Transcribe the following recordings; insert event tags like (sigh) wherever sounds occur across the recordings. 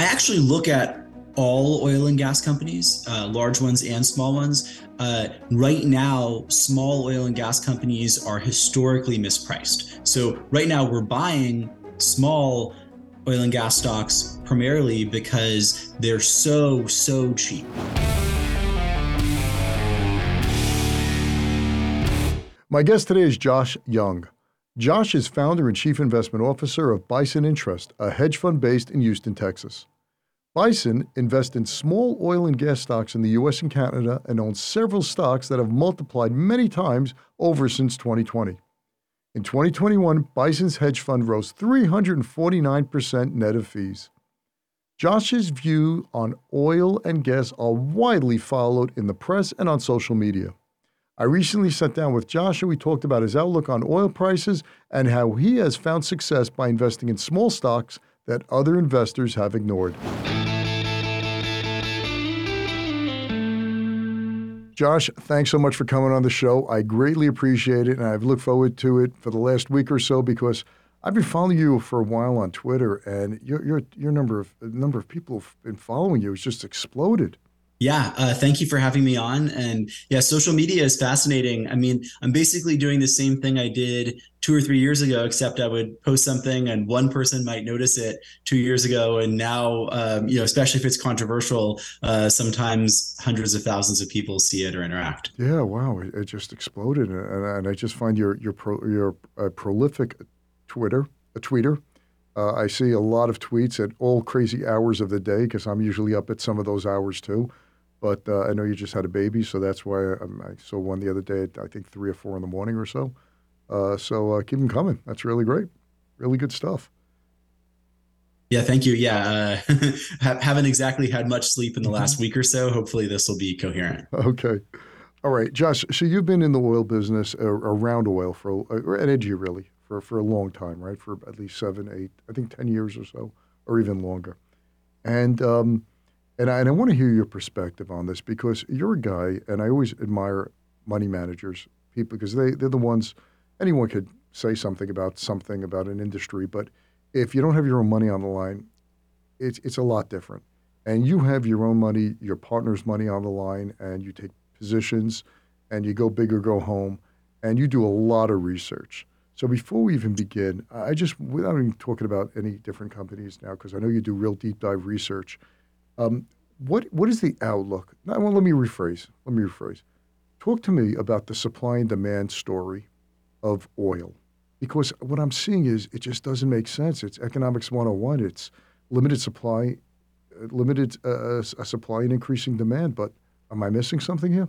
I actually look at all oil and gas companies, uh, large ones and small ones. Uh, right now, small oil and gas companies are historically mispriced. So, right now, we're buying small oil and gas stocks primarily because they're so, so cheap. My guest today is Josh Young. Josh is founder and chief investment officer of Bison Interests, a hedge fund based in Houston, Texas. Bison invests in small oil and gas stocks in the US and Canada and owns several stocks that have multiplied many times over since 2020. In 2021, Bison's hedge fund rose 349% net of fees. Josh's view on oil and gas are widely followed in the press and on social media. I recently sat down with Josh and we talked about his outlook on oil prices and how he has found success by investing in small stocks that other investors have ignored. Josh, thanks so much for coming on the show. I greatly appreciate it, and I've looked forward to it for the last week or so because I've been following you for a while on Twitter, and your your your number of number of people who've been following you has just exploded. Yeah, uh, thank you for having me on. And yeah, social media is fascinating. I mean, I'm basically doing the same thing I did two or three years ago, except I would post something and one person might notice it two years ago. And now, um, you know, especially if it's controversial, uh, sometimes hundreds of thousands of people see it or interact. Yeah, wow, it, just exploded. And, and, I just find you're, you're, pro, you're a prolific Twitter, a tweeter. Uh, I see a lot of tweets at all crazy hours of the day because I'm usually up at some of those hours too. But uh, I know you just had a baby, so that's why I, I, saw one the other day at I think three or four in the morning or so. Uh, so uh, keep them coming. That's really great. Really good stuff. Yeah, thank you. Yeah, uh, (laughs) haven't exactly had much sleep in the last week or so. Hopefully, this will be coherent. Okay. All right, Josh. So you've been in the oil business, uh, around oil for, or energy really, for for a long time, right? For at least seven, eight, I think ten years or so, or even longer. And um, and I, and I want to hear your perspective on this because you're a guy, and I always admire money managers, people, because they, they're the ones, anyone could say something about something about an industry, but if you don't have your own money on the line, it's, it's a lot different. And you have your own money, your partner's money on the line, and you take positions and you go big or go home, and you do a lot of research. So before we even begin, I just, without even talking about any different companies now, because I know you do real deep dive research, um, what what is the outlook? Now, well, let me rephrase. Let me rephrase. Talk to me about the supply and demand story of oil, because what I'm seeing is it just doesn't make sense. It's economics 101. It's limited supply, uh, limited uh, uh supply and increasing demand. But am I missing something here?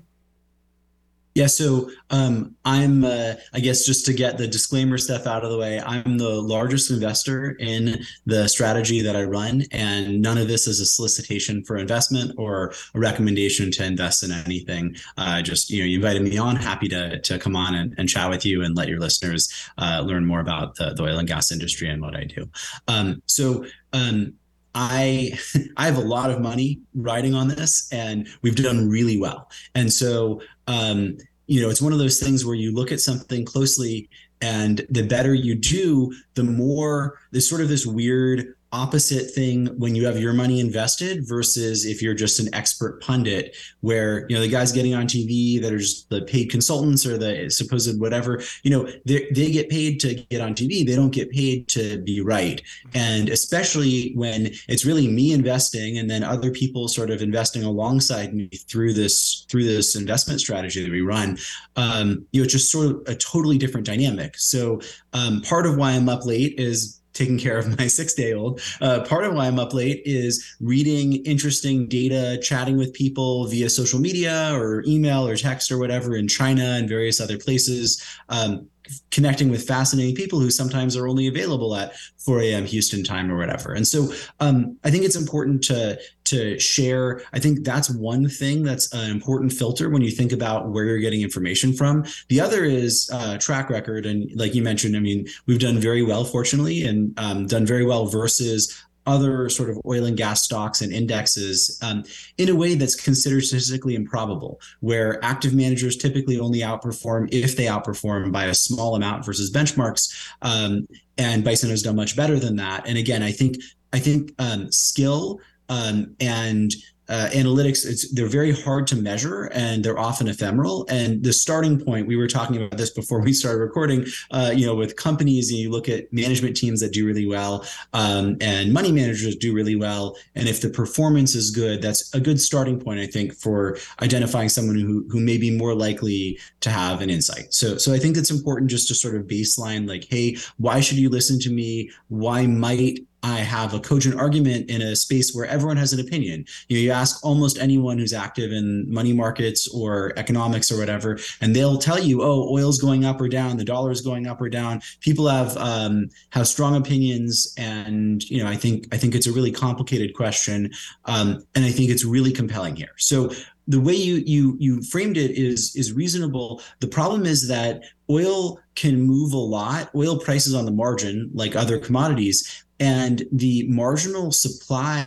Yeah, so um, I'm, uh, I guess, just to get the disclaimer stuff out of the way, I'm the largest investor in the strategy that I run, and none of this is a solicitation for investment or a recommendation to invest in anything. Uh, just you know, you invited me on, happy to to come on and, and chat with you and let your listeners uh, learn more about the, the oil and gas industry and what I do. Um, so um, I (laughs) I have a lot of money riding on this, and we've done really well. And so, um, you know, it's one of those things where you look at something closely, and the better you do, the more there's sort of this weird opposite thing when you have your money invested versus if you're just an expert pundit where you know the guys getting on tv that are just the paid consultants or the supposed whatever you know they, they get paid to get on tv they don't get paid to be right. And especially when it's really me investing and then other people sort of investing alongside me through this through this investment strategy that we run um, you know it's just sort of a totally different dynamic. So um, part of why i'm up late is taking care of my (laughs) six day old. Uh, part of why I'm up late is reading interesting data, chatting with people via social media or email or text or whatever in China and various other places. Um, connecting with fascinating people who sometimes are only available at 4 a.m. Houston time or whatever. And so um, I think it's important to to share. I think that's one thing that's an important filter when you think about where you're getting information from. The other is uh, track record, and like you mentioned, I mean, we've done very well, fortunately, and um, done very well versus other sort of oil and gas stocks and indexes um, in a way that's considered statistically improbable, where active managers typically only outperform if they outperform by a small amount versus benchmarks. Um, and Bison has done much better than that. And again, I think I think um, skill um, and uh, analytics it's they're very hard to measure and they're often ephemeral. And the starting point we were talking about this before we started recording uh, you know with companies you look at management teams that do really well um, and money managers do really well. And if the performance is good that's a good starting point i think for identifying someone who who may be more likely to have an insight. So so i think it's important just to sort of baseline like hey why should you listen to me? Why might I have a cogent argument in a space where everyone has an opinion. You know, you ask almost anyone who's active in money markets or economics or whatever, and they'll tell you, "Oh, oil's going up or down, the dollar is going up or down." People have um, have strong opinions, and you know, I think I think it's a really complicated question, um, and I think it's really compelling here. So the way you you you framed it is is reasonable. The problem is that oil can move a lot. Oil prices on the margin, like other commodities, and the marginal supply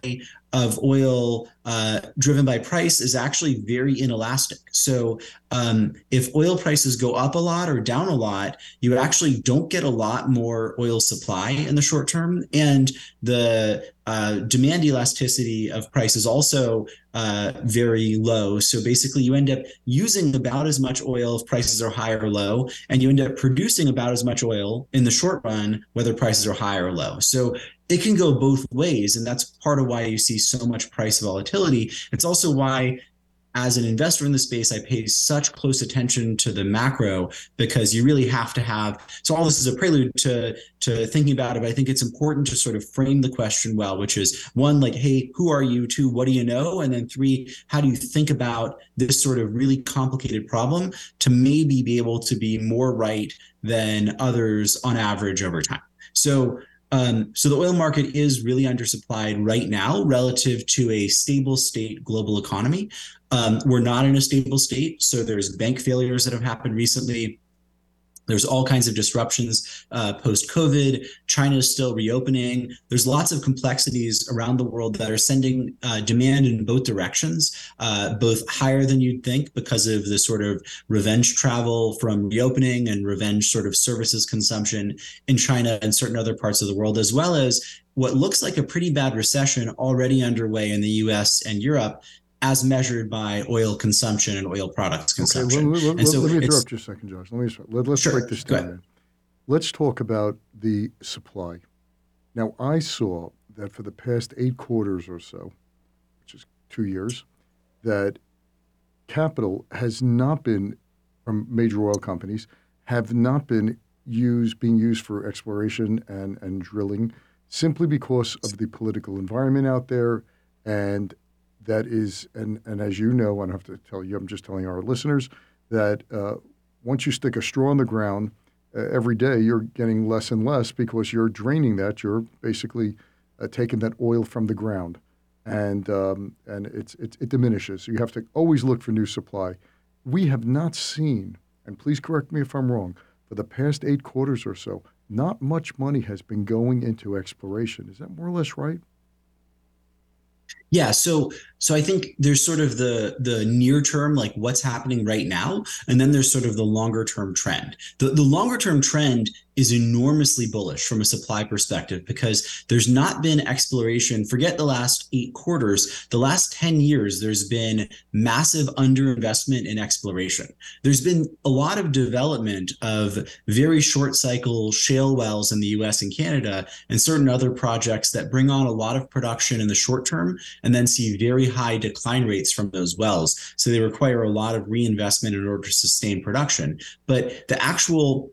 of oil uh, driven by price is actually very inelastic. So um, if oil prices go up a lot or down a lot, you actually don't get a lot more oil supply in the short term, and the uh, demand elasticity of price is also uh, very low. So basically, you end up using about as much oil if prices are high or low, and you end up producing about as much oil in the short run, whether prices are high or low. So it can go both ways, and that's part of why you see so much price volatility. It's also why as an investor in the space, I pay such close attention to the macro because you really have to have. So all this is a prelude to to thinking about it. But I think it's important to sort of frame the question well, which is one, like, hey, who are you? Two, what do you know? And then three, how do you think about this sort of really complicated problem to maybe be able to be more right than others on average over time? So um, so the oil market is really undersupplied right now relative to a stable state global economy. Um, we're not in a stable state, so there's bank failures that have happened recently. There's all kinds of disruptions uh, post COVID. China is still reopening. There's lots of complexities around the world that are sending uh, demand in both directions, uh, both higher than you'd think because of the sort of revenge travel from reopening and revenge sort of services consumption in China and certain other parts of the world, as well as what looks like a pretty bad recession already underway in the US and Europe as measured by oil consumption and oil products consumption. Okay, let, let, so let me interrupt you a second, Josh. Let me let, us sure, break this down. Let's talk about the supply. Now, I saw that for the past eight quarters or so, which is two years, that capital has not been from major oil companies have not been used being used for exploration and, and drilling simply because of the political environment out there and that is, and, and as you know, I don't have to tell you, I'm just telling our listeners that uh, once you stick a straw in the ground uh, every day, you're getting less and less because you're draining that. You're basically uh, taking that oil from the ground, and um, and it's, it, it diminishes. You have to always look for new supply. We have not seen, and please correct me if I'm wrong, for the past eight quarters or so, not much money has been going into exploration. Is that more or less right? Yeah, so so I think there's sort of the the near term, like what's happening right now, and then there's sort of the longer term trend. The the longer term trend is enormously bullish from a supply perspective because there's not been exploration. Forget the last eight quarters. The last 10 years, there's been massive underinvestment in exploration. There's been a lot of development of very short cycle shale wells in the US and Canada and certain other projects that bring on a lot of production in the short term and then see very high decline rates from those wells. So they require a lot of reinvestment in order to sustain production. But the actual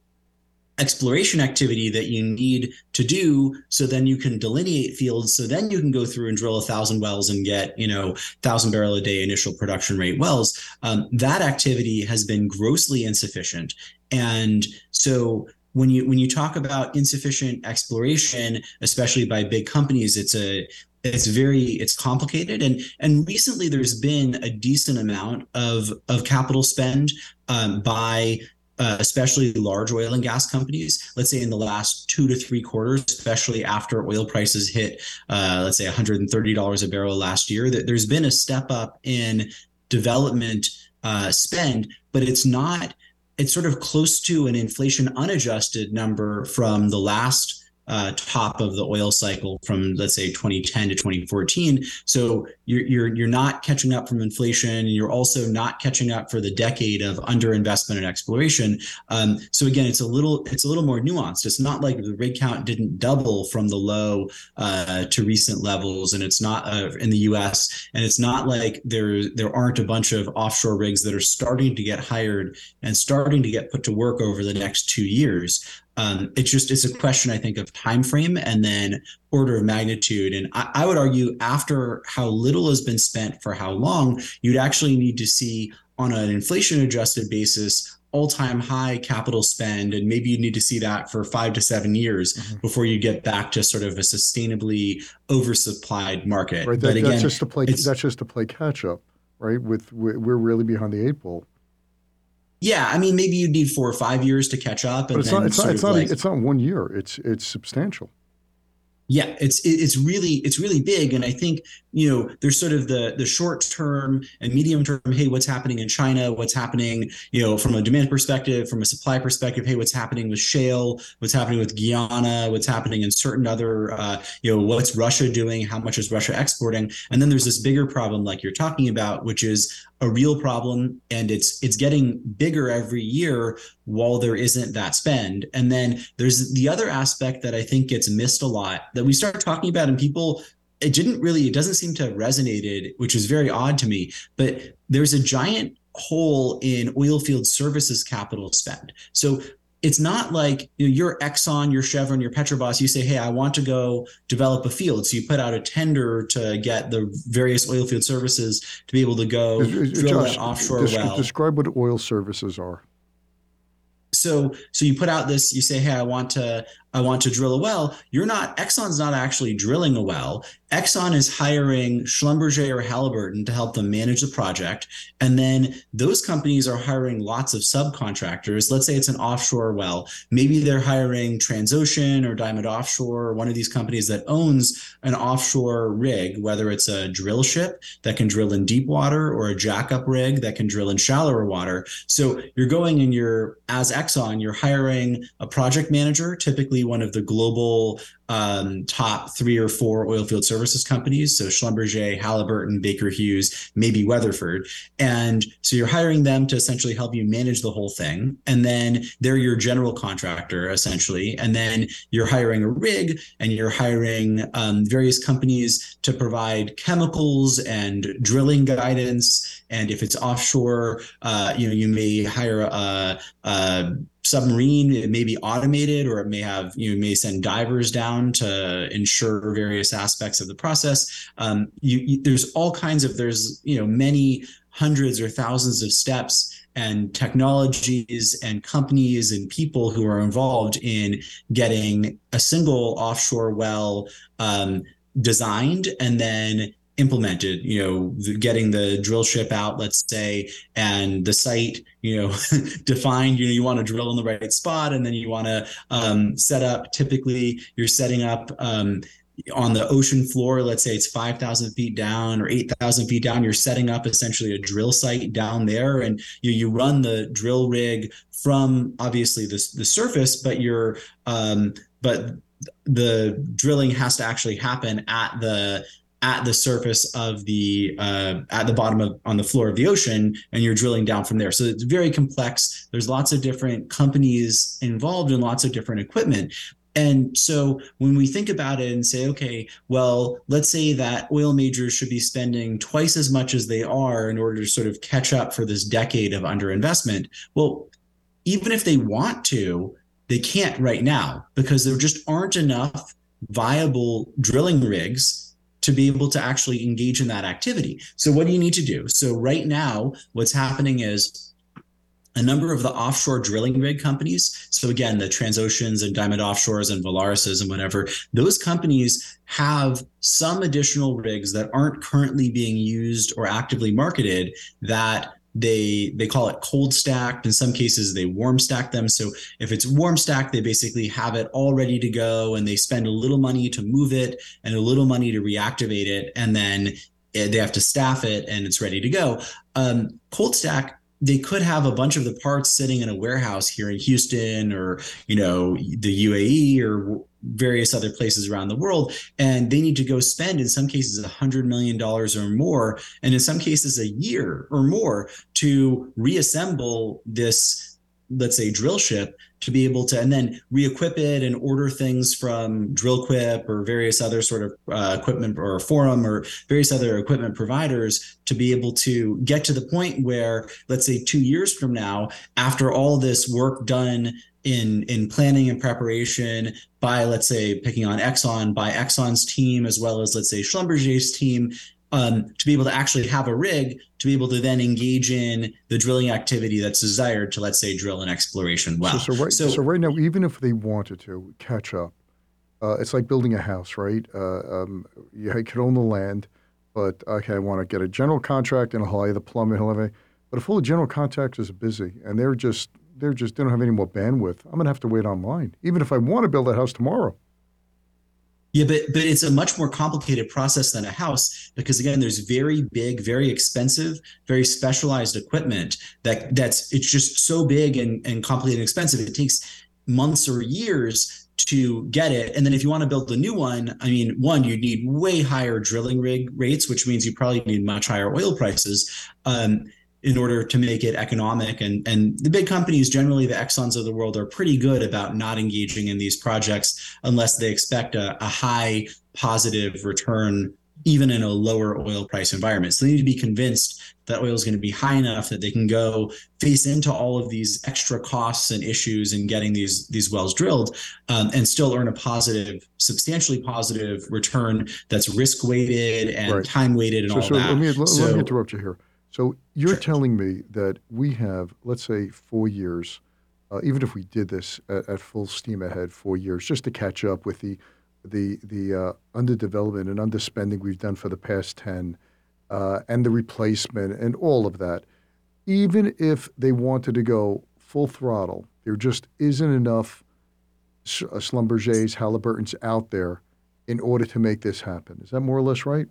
exploration activity that you need to do so then you can delineate fields so then you can go through and drill a thousand wells and get you know thousand barrel a day initial production rate wells. Um, that activity has been grossly insufficient. And so when you when you talk about insufficient exploration especially by big companies it's a it's very it's complicated. And and recently there's been a decent amount of of capital spend um, by uh, especially large oil and gas companies let's say in the last two to three quarters especially after oil prices hit uh, let's say $130 a barrel last year that there's been a step up in development uh, spend but it's not it's sort of close to an inflation unadjusted number from the last uh, top of the oil cycle from let's say 2010 to 2014. So you're you're you're not catching up from inflation. and You're also not catching up for the decade of underinvestment and exploration. Um, so again, it's a little it's a little more nuanced. It's not like the rig count didn't double from the low uh, to recent levels, and it's not uh, in the U.S. and it's not like there there aren't a bunch of offshore rigs that are starting to get hired and starting to get put to work over the next two years. Um, it's just it's a question I think of time frame and then order of magnitude. And I, I would argue after how little has been spent for how long, you'd actually need to see on an inflation adjusted basis all-time high capital spend and maybe you need to see that for five to seven years mm-hmm. before you get back to sort of a sustainably oversupplied market right that, but again, that's just to play that's just to play catch up right with we're really behind the eight ball yeah, I mean, maybe you need four or five years to catch up. And but it's not. It's not. It's not, like, it's not one year. It's it's substantial yeah it's it's really it's really big and i think you know there's sort of the the short term and medium term hey what's happening in china what's happening you know from a demand perspective from a supply perspective hey what's happening with shale what's happening with guyana what's happening in certain other uh, you know what's russia doing how much is russia exporting and then there's this bigger problem like you're talking about which is a real problem and it's it's getting bigger every year while there isn't that spend. And then there's the other aspect that i think gets missed a lot that we start talking about and people it didn't really it doesn't seem to have resonated which is very odd to me. But there's a giant hole in oil field services capital spend. So it's not like you know, you're Exxon, your Chevron, your Petrobras. You say, "Hey, I want to go develop a field." So you put out a tender to get the various oil field services to be able to go drill Josh, an offshore well. Describe what oil services are. So, so you put out this. You say, "Hey, I want to I want to drill a well, you're not, Exxon's not actually drilling a well. Exxon is hiring Schlumberger or Halliburton to help them manage the project. And then those companies are hiring lots of subcontractors. Let's say it's an offshore well. Maybe they're hiring Transocean or Diamond Offshore or one of these companies that owns an offshore rig, whether it's a drill ship that can drill in deep water or a jackup rig that can drill in shallower water. So you're going and you're, as Exxon, you're hiring a project manager, typically one of the global um, top three or four oilfield services companies. So Schlumberger, Halliburton, Baker Hughes, maybe Weatherford. And so you're hiring them to essentially help you manage the whole thing. And then they're your general contractor, essentially. And then you're hiring a rig and you're hiring um, various companies to provide chemicals and drilling guidance. And if it's offshore, uh, you know, you may hire a, a submarine it may be automated or it may have you may send divers down to ensure various aspects of the process. Um, you, you, there's all kinds of there's you know many hundreds or thousands of steps and technologies and companies and people who are involved in getting a single offshore well um, designed and then implemented you know getting the drill ship out let's say and the site you know (laughs) defined you know you want to drill in the right spot and then you want to um, set up typically you're setting up um, on the ocean floor let's say it's 5000 feet down or 8000 feet down you're setting up essentially a drill site down there and you, you run the drill rig from obviously the, the surface but you're um, but the drilling has to actually happen at the at the surface of the uh, at the bottom of on the floor of the ocean and you're drilling down from there. So it's very complex. There's lots of different companies involved and lots of different equipment. And so when we think about it and say okay well let's say that oil majors should be spending twice as much as they are in order to sort of catch up for this decade of underinvestment well even if they want to they can't right now because there just aren't enough viable drilling rigs to be able to actually engage in that activity. So, what do you need to do? So, right now, what's happening is a number of the offshore drilling rig companies. So, again, the Transoceans and Diamond Offshores and Valarises and whatever, those companies have some additional rigs that aren't currently being used or actively marketed that they they call it cold stacked. In some cases they warm stack them. So if it's warm stacked they basically have it all ready to go and they spend a little money to move it and a little money to reactivate it. And then they have to staff it and it's ready to go. Um, cold stack they could have a bunch of the parts sitting in a warehouse here in Houston or you know the UAE or various other places around the world and they need to go spend in some cases a hundred million dollars or more and in some cases a year or more to reassemble this let's say drill ship to be able to and then re-equip it and order things from Dril-Quip or various other sort of uh, equipment or forum or various other equipment providers to be able to get to the point where let's say two years from now after all this work done in in planning and preparation by let's say picking on exxon by exxon's team as well as let's say schlumberger's team um, to be able to actually have a rig to be able to then engage in the drilling activity that's desired to let's say drill an exploration well. So, so right, so, so right now, even if they wanted to catch up, uh, it's like building a house, right? Uh, um, you could own the land, but okay, I want to get a general contract and I'll hire the plumber, he'll have a, but if all the general contractors are busy and they're just they're just they don't have any more bandwidth, I'm gonna have to wait online, even if I want to build that house tomorrow. Yeah, but but it's a much more complicated process than a house because again, there's very big, very expensive, very specialized equipment that that's it's just so big and, and complicated and expensive. It takes months or years to get it. And then if you want to build a new one, I mean, one, you need way higher drilling rig rates, which means you probably need much higher oil prices. Um, in order to make it economic. And, and the big companies, generally the Exxons of the world, are pretty good about not engaging in these projects unless they expect a, a high positive return, even in a lower oil price environment. So they need to be convinced that oil is going to be high enough that they can go face into all of these extra costs and issues in getting these these wells drilled um, and still earn a positive substantially positive return that's risk weighted and right. time weighted and so, all so that let me, let, so, let me interrupt you here so you're sure. telling me that we have, let's say, four years, uh, even if we did this at, at, full steam ahead, four years, just to catch up with the the the uh, underdevelopment and underspending we've done for the past ten, uh, and the replacement and all of that. Even if they wanted to go full throttle, there just isn't enough uh, Schlumberger's, Halliburton's out there in order to make this happen. Is that more or less right?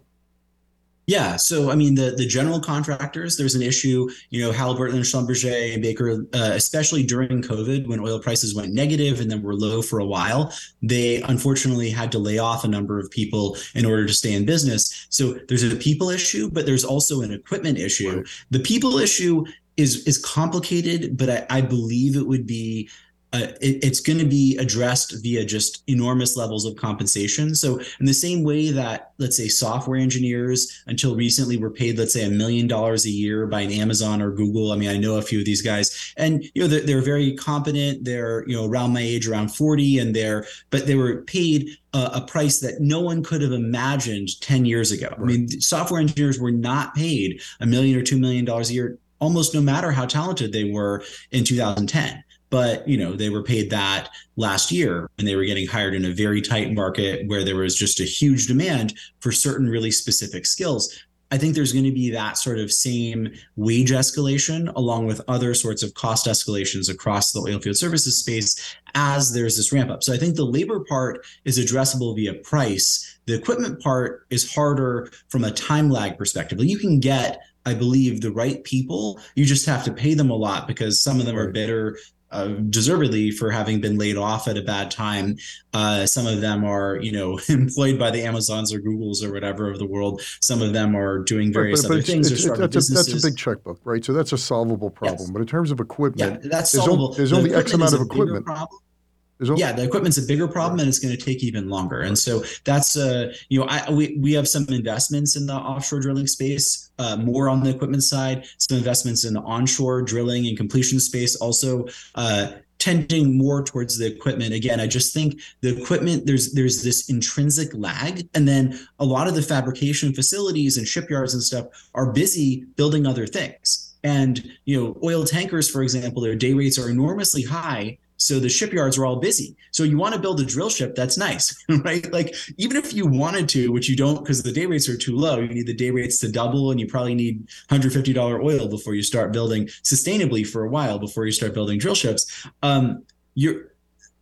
Yeah. So, I mean, the, the general contractors, there's an issue, you know, Halliburton and Schlumberger and Baker, uh, especially during COVID when oil prices went negative and then were low for a while, they unfortunately had to lay off a number of people in order to stay in business. So there's a people issue, but there's also an equipment issue. The people issue is is complicated, but I, I believe it would be uh, it, it's going to be addressed via just enormous levels of compensation. So, in the same way that, let's say, software engineers until recently were paid, let's say, a million dollars a year by an Amazon or Google. I mean, I know a few of these guys, and you know, they're, they're very competent. They're you know around my age, around forty, and they're but they were paid a, a price that no one could have imagined ten years ago. Right. I mean, software engineers were not paid a million or two million dollars a year almost no matter how talented they were in 2010 but you know they were paid that last year and they were getting hired in a very tight market where there was just a huge demand for certain really specific skills. I think there's going to be that sort of same wage escalation along with other sorts of cost escalations across the oilfield services space as there's this ramp up. So i think the labor part is addressable via price. The equipment part is harder from a time lag perspective. You can get I believe the right people. You just have to pay them a lot because some of them are better uh, deservedly for having been laid off at a bad time. Uh, some of them are, you know, (laughs) employed by the Amazons or Googles or whatever of the world. Some of them are doing various but, but other things. It's, it's, that's, a, that's, a, big checkbook, right? So that's a solvable problem. Yes. But in terms of equipment, yeah, that's solvable. There's, only, there's only X amount of equipment. Problem yeah, the equipment's a bigger problem, and it's going to take even longer. And so that's uh, you know, I we we have some investments in the offshore drilling space, uh, more on the equipment side, some investments in the onshore drilling and completion space, also uh, tending more towards the equipment. Again, I just think the equipment there's there's this intrinsic lag, and then a lot of the fabrication facilities and shipyards and stuff are busy building other things. And you know, oil tankers, for example, their day rates are enormously high so the shipyards are all busy. So you want to build a drill ship, that's nice, (laughs) right? Like even if you wanted to, which you don't because the day rates are too low, you need the day rates to double and you probably need $150 oil before you start building sustainably for a while before you start building drill ships. Um, you're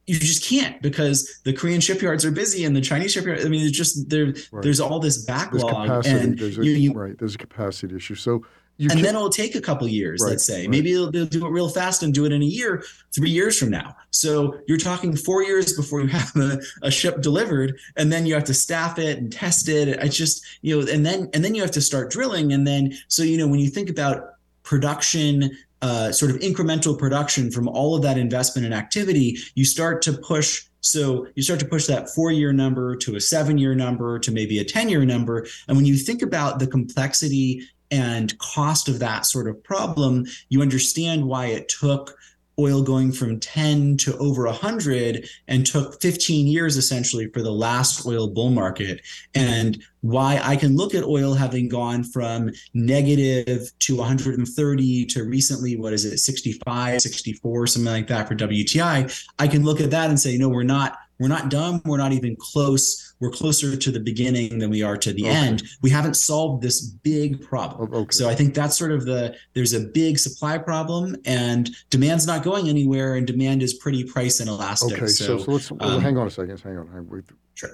you just can't because the Korean shipyards are busy and the Chinese shipyards. I mean, it's just there. Right. There's all this There's backlog, capacity. and There's a, you, you right. There's a capacity issue. So you and can, then it'll take a couple years. Right, Let's say right. maybe they'll, they'll do it real fast and do it in a year, three years from now. So you're talking four years before you (laughs) have a, a ship delivered, and then you have to staff it and test it. It's just you know, and then and then you have to start drilling, and then so you know when you think about production uh, sort of incremental production from all of that investment and activity, you start to push. So you start to push that four year number to a seven year number to maybe a 10 year number. And when you think about the complexity and cost of that sort of problem, you understand why it took oil going from 10 to over 100 and took 15 years essentially for the last oil bull market. And why I can look at oil having gone from negative to 130 to recently what is it 65 64 something like that for WTI I can look at that and say no we're not we're not done we're not even close we're closer to the beginning than we are to the Okay. end we haven't solved this big problem okay. so I think that's sort of the there's a big supply problem and demand's not going anywhere and demand is pretty price inelastic. okay. So, so, let's well, um, hang on a second. Hang on. Hang, sure.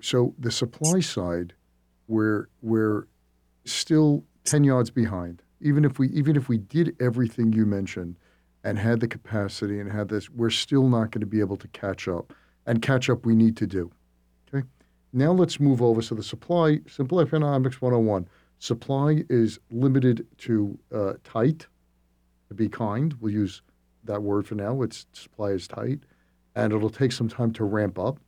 So the supply side, we're we're still ten yards behind. Even if we even if we did everything you mentioned, and had the capacity and had this, we're still not going to be able to catch up. And catch up we need to do. Okay. Now let's move over. So the supply, simple economics 101. Supply is limited to uh, tight. To be kind, we'll use that word for now. It's supply is tight, and it'll take some time to ramp up.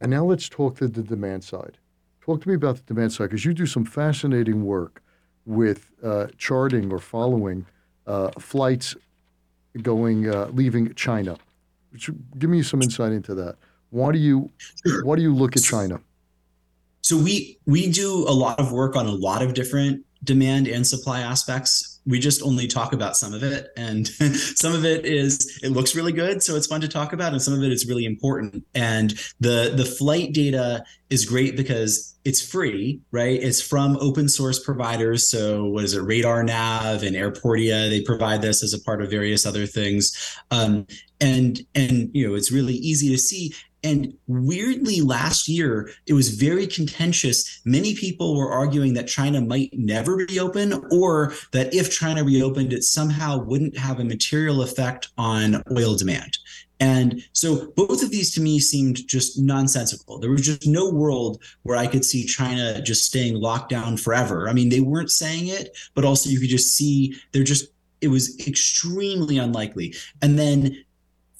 And now let's talk to the demand side. Talk to me about the demand side because you do some fascinating work with uh, charting or following uh, flights going uh, leaving China. Give me some insight into that. Why do you why do you look at China? So we we do a lot of work on a lot of different demand and supply aspects. We just only talk about some of it, and (laughs) some of it is it looks really good, so it's fun to talk about, and some of it is really important. And the the flight data is great because it's free, right? It's from open source providers. So what is it, Radar Nav and Airportia? They provide this as a part of various other things, um, and and you know it's really easy to see. And weirdly, last year, it was very contentious. Many people were arguing that China might never reopen, or that if China reopened, it somehow wouldn't have a material effect on oil demand. And so both of these to me seemed just nonsensical. There was just no world where I could see China just staying locked down forever. I mean, they weren't saying it, but also you could just see they're just, it was extremely unlikely. And then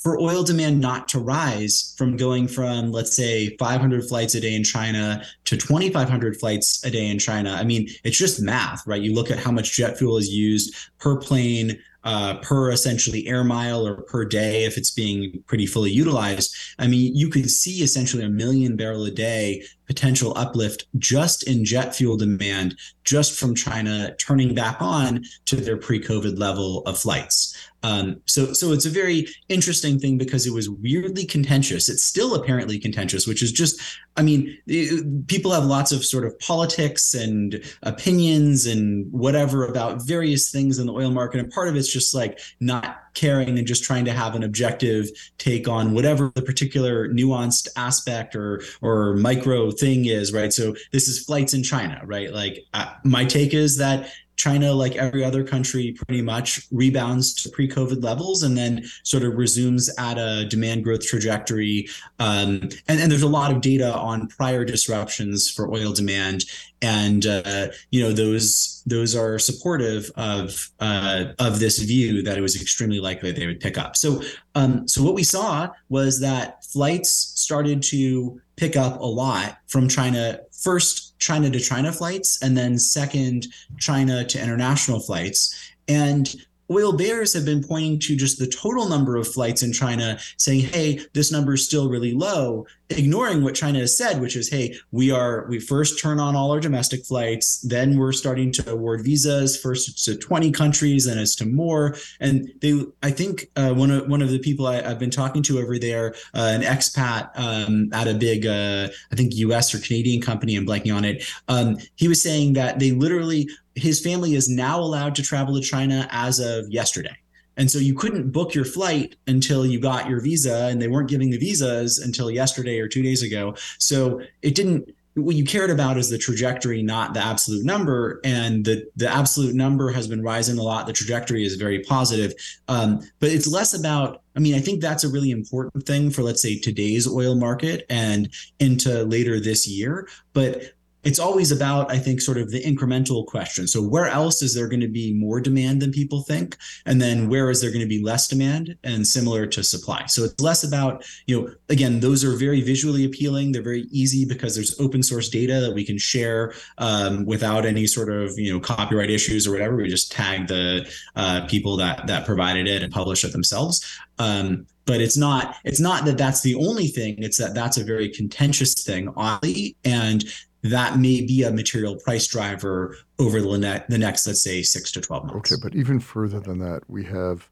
for oil demand not to rise from going from let's say 500 flights a day in China to 2500 flights a day in China. I mean it's just math right? You look at how much jet fuel is used per plane uh, per essentially air mile or per day if it's being pretty fully utilized. I mean you could see essentially a million barrel a day potential uplift just in jet fuel demand just from China turning back on to their pre-COVID level of flights um, so, so it's a very interesting thing because it was weirdly contentious. It's still apparently contentious, which is just, I mean, it- people have lots of sort of politics and opinions and whatever about various things in the oil market, and part of it's just like not caring and just trying to have an objective take on whatever the particular nuanced aspect or or micro thing is, right? So this is flights in China, right? Like uh, my take is that China, like every other country, pretty much rebounds to pre COVID levels and then sort of resumes at a demand growth trajectory. Um, and, and there's a lot of data on prior disruptions for oil demand. And uh, you know those those are supportive of uh, of this view that it was extremely likely they would pick up. So um, so what we saw was that flights started to pick up a lot from China. First, China to China flights, and then second, China to international flights. And oil bears have been pointing to just the total number of flights in China, saying, hey, this number is still really low, ignoring what China has said, which is, hey, we are, we first turn on all our domestic flights, then we're starting to award visas, first to 20 countries, and it's to more. And they, I think uh, one of one of the people I, have been talking to over there, uh, an expat um, at a big, uh, I think U.S. or Canadian company, I'm blanking on it. Um, he was saying that they literally his family is now allowed to travel to China as of yesterday. and so you couldn't book your flight until you got your visa, and they weren't giving the visas until yesterday or two days ago. So it didn't what you cared about is the trajectory, not the absolute number. And the the absolute number has been rising a lot. The trajectory is very positive, um, but it's less about. I mean, I think that's a really important thing for let's say today's oil market and into later this year. But it's always about i think sort of the incremental question. So where else is there going to be more demand than people think? And then where is there going to be less demand? And similar to supply. So it's less about you know again those are very visually appealing. They're very easy because there's open source data that we can share um, without any sort of you know copyright issues or whatever. We just tag the uh, people that that provided it and publish it themselves. Um, but it's not it's not that that's the only thing. It's that that's a very contentious thing oddly. And that may be a material price driver over the, ne- the next, let's say, six to 12 months. Okay, but even further than that, we have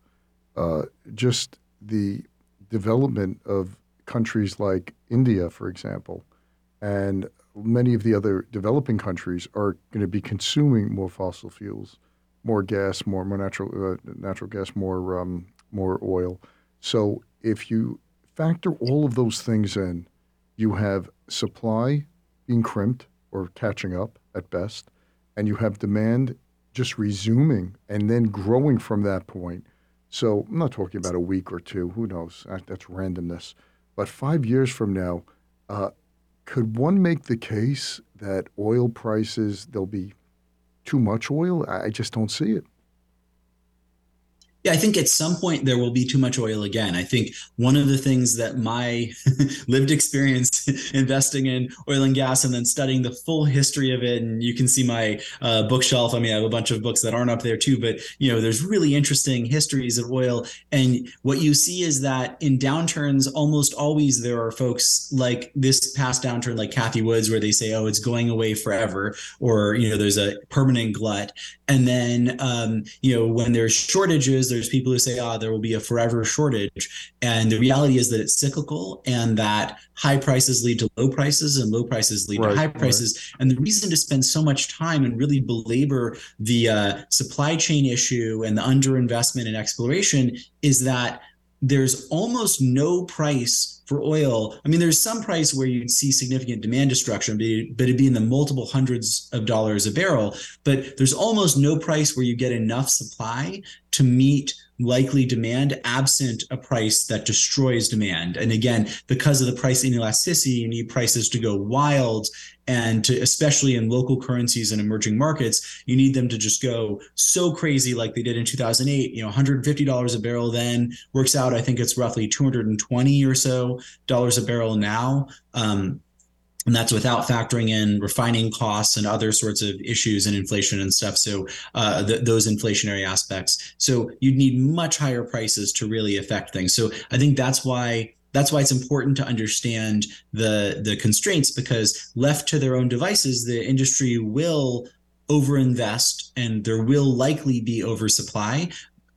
uh, just the development of countries like India, for example, and many of the other developing countries are going to be consuming more fossil fuels, more gas, more, more natural uh, natural gas, more um, more oil. So if you factor all of those things in, you have supply being crimped or catching up at best, and you have demand just resuming and then growing from that point. So I'm not talking about a week or two. Who knows? That's randomness. But five years from now, uh, could one make the case that oil prices there'll be too much oil? I just don't see it. Yeah, I think at some point there will be too much oil again. I think one of the things that my (laughs) lived experience (laughs) investing in oil and gas and then studying the full history of it, and you can see my uh, bookshelf. I mean, I have a bunch of books that aren't up there too, but you know, there's really interesting histories of oil. And what you see is that in downturns, almost always there are folks like this past downturn, like Cathie Woods, where they say, "Oh, it's going away forever," or you know, there's a permanent glut. And then um, you know, when there's shortages there's people who say, ah, oh, there will be a forever shortage. And the reality is that it's cyclical and that high prices lead to low prices and low prices lead right, to high prices. Right. And the reason to spend so much time and really belabor the uh, supply chain issue and the underinvestment in exploration is that there's almost no price for oil. I mean, there's some price where you'd see significant demand destruction, but it'd be in the multiple hundreds of dollars a barrel. But there's almost no price where you get enough supply to meet likely demand absent a price that destroys demand. And again, because of the price inelasticity, you need prices to go wild and to especially in local currencies and emerging markets, you need them to just go so crazy like they did in 2008. You know, $150 a barrel then works out. I think it's roughly 220 or so dollars a barrel now. Um, and that's without factoring in refining costs and other sorts of issues and inflation and stuff. So uh, th- those inflationary aspects. So you'd need much higher prices to really affect things. So i think that's why that's why it's important to understand the the constraints because left to their own devices the industry will overinvest and there will likely be oversupply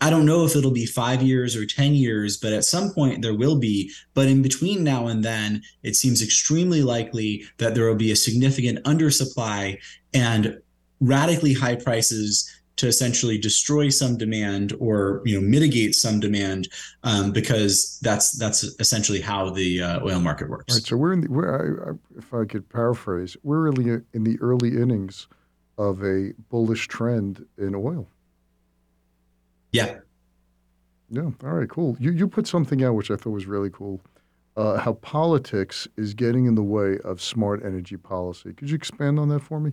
I don't know if it'll be five years or 10 years, but at some point there will be. But in between now and then, it seems extremely likely that there will be a significant undersupply and radically high prices to essentially destroy some demand or you know mitigate some demand um, because that's that's essentially how the uh, oil market works. Right. So we're in the we're, I, if I could paraphrase, we're really in the early innings of a bullish trend in oil. Yeah. Yeah. All right. Cool. You you put something out which I thought was really cool. Uh, how politics is getting in the way of smart energy policy. Could you expand on that for me?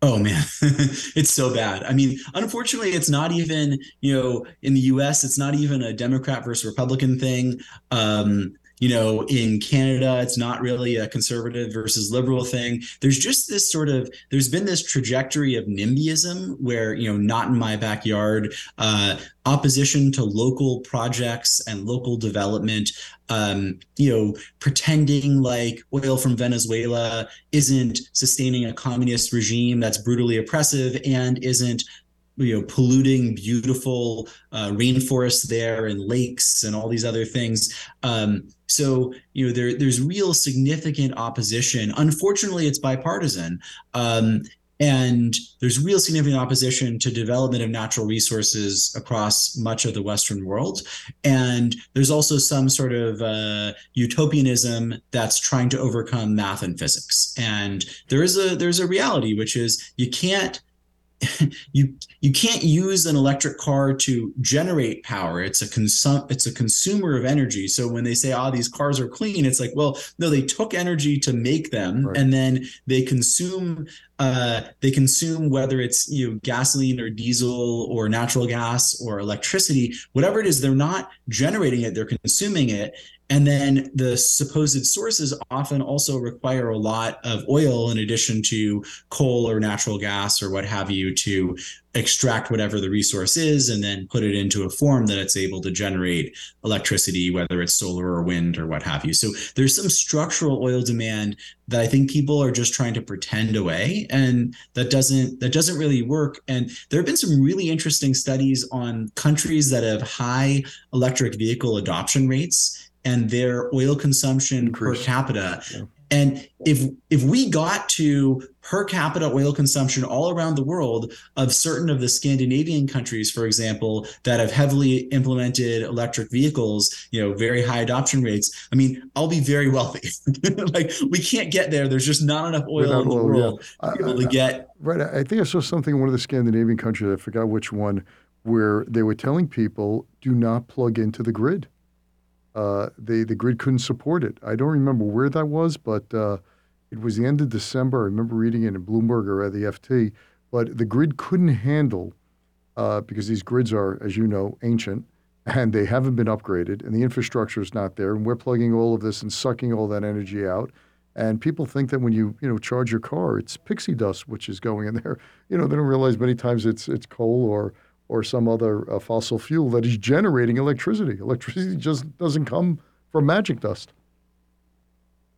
Oh man, (laughs) it's so bad. I mean, unfortunately, it's not even you know in the U.S. It's not even a Democrat versus Republican thing. Um, you know, in Canada, it's not really a conservative versus liberal thing. There's just this sort of, there's been this trajectory of NIMBYism where, you know, not in my backyard, uh, opposition to local projects and local development, um, you know, pretending like oil from Venezuela isn't sustaining a communist regime that's brutally oppressive and isn't you know polluting beautiful uh, rainforests there and lakes and all these other things um, so you know there there's real significant opposition unfortunately it's bipartisan um, and there's real significant opposition to development of natural resources across much of the Western world. And there's also some sort of uh, utopianism that's trying to overcome math and physics. And there is a there's a reality which is you can't (laughs) you you can't use an electric car to generate power it's a consum it's a consumer of energy so when they say oh these cars are clean it's like well no they took energy to make them right. and then they consume uh, they consume whether it's you know gasoline or diesel or natural gas or electricity whatever it is they're not generating it they're consuming it. And then the supposed sources often also require a lot of oil in addition to coal or natural gas or what have you to extract whatever the resource is and then put it into a form that it's able to generate electricity, whether it's solar or wind or what have you. So there's some structural oil demand that I think people are just trying to pretend away. And that doesn't that doesn't really work. And there have been some really interesting studies on countries that have high electric vehicle adoption rates and their oil consumption Increase. per capita. Yeah. And if if we got to per capita oil consumption all around the world of certain of the Scandinavian countries, for example, that have heavily implemented electric vehicles, you know, very high adoption rates, I mean, I'll be very wealthy. (laughs) like we can't get there. There's just not enough oil Without in the oil, world yeah. to be able to get. Right. I think I saw something in one of the Scandinavian countries. I forgot which one, where they were telling people do not plug into the grid uh, they, the grid couldn't support it. I don't remember where that was, but uh, it was the end of December. I remember reading it in Bloomberg or at the FT. But the grid couldn't handle, uh, because these grids are, as you know, ancient and they haven't been upgraded and the infrastructure is not there. And we're plugging all of this and sucking all that energy out. And people think that when you you know charge your car, it's pixie dust which is going in there. (laughs) You know they don't realize many times it's it's coal or or some other uh, fossil fuel that is generating electricity. Electricity just doesn't come from magic dust.